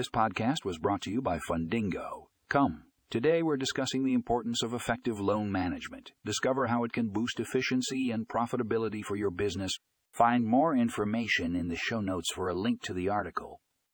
This podcast was brought to you by Fundingo. Come. Today we're discussing the importance of effective loan management. Discover how it can boost efficiency and profitability for your business. Find more information in the show notes for a link to the article.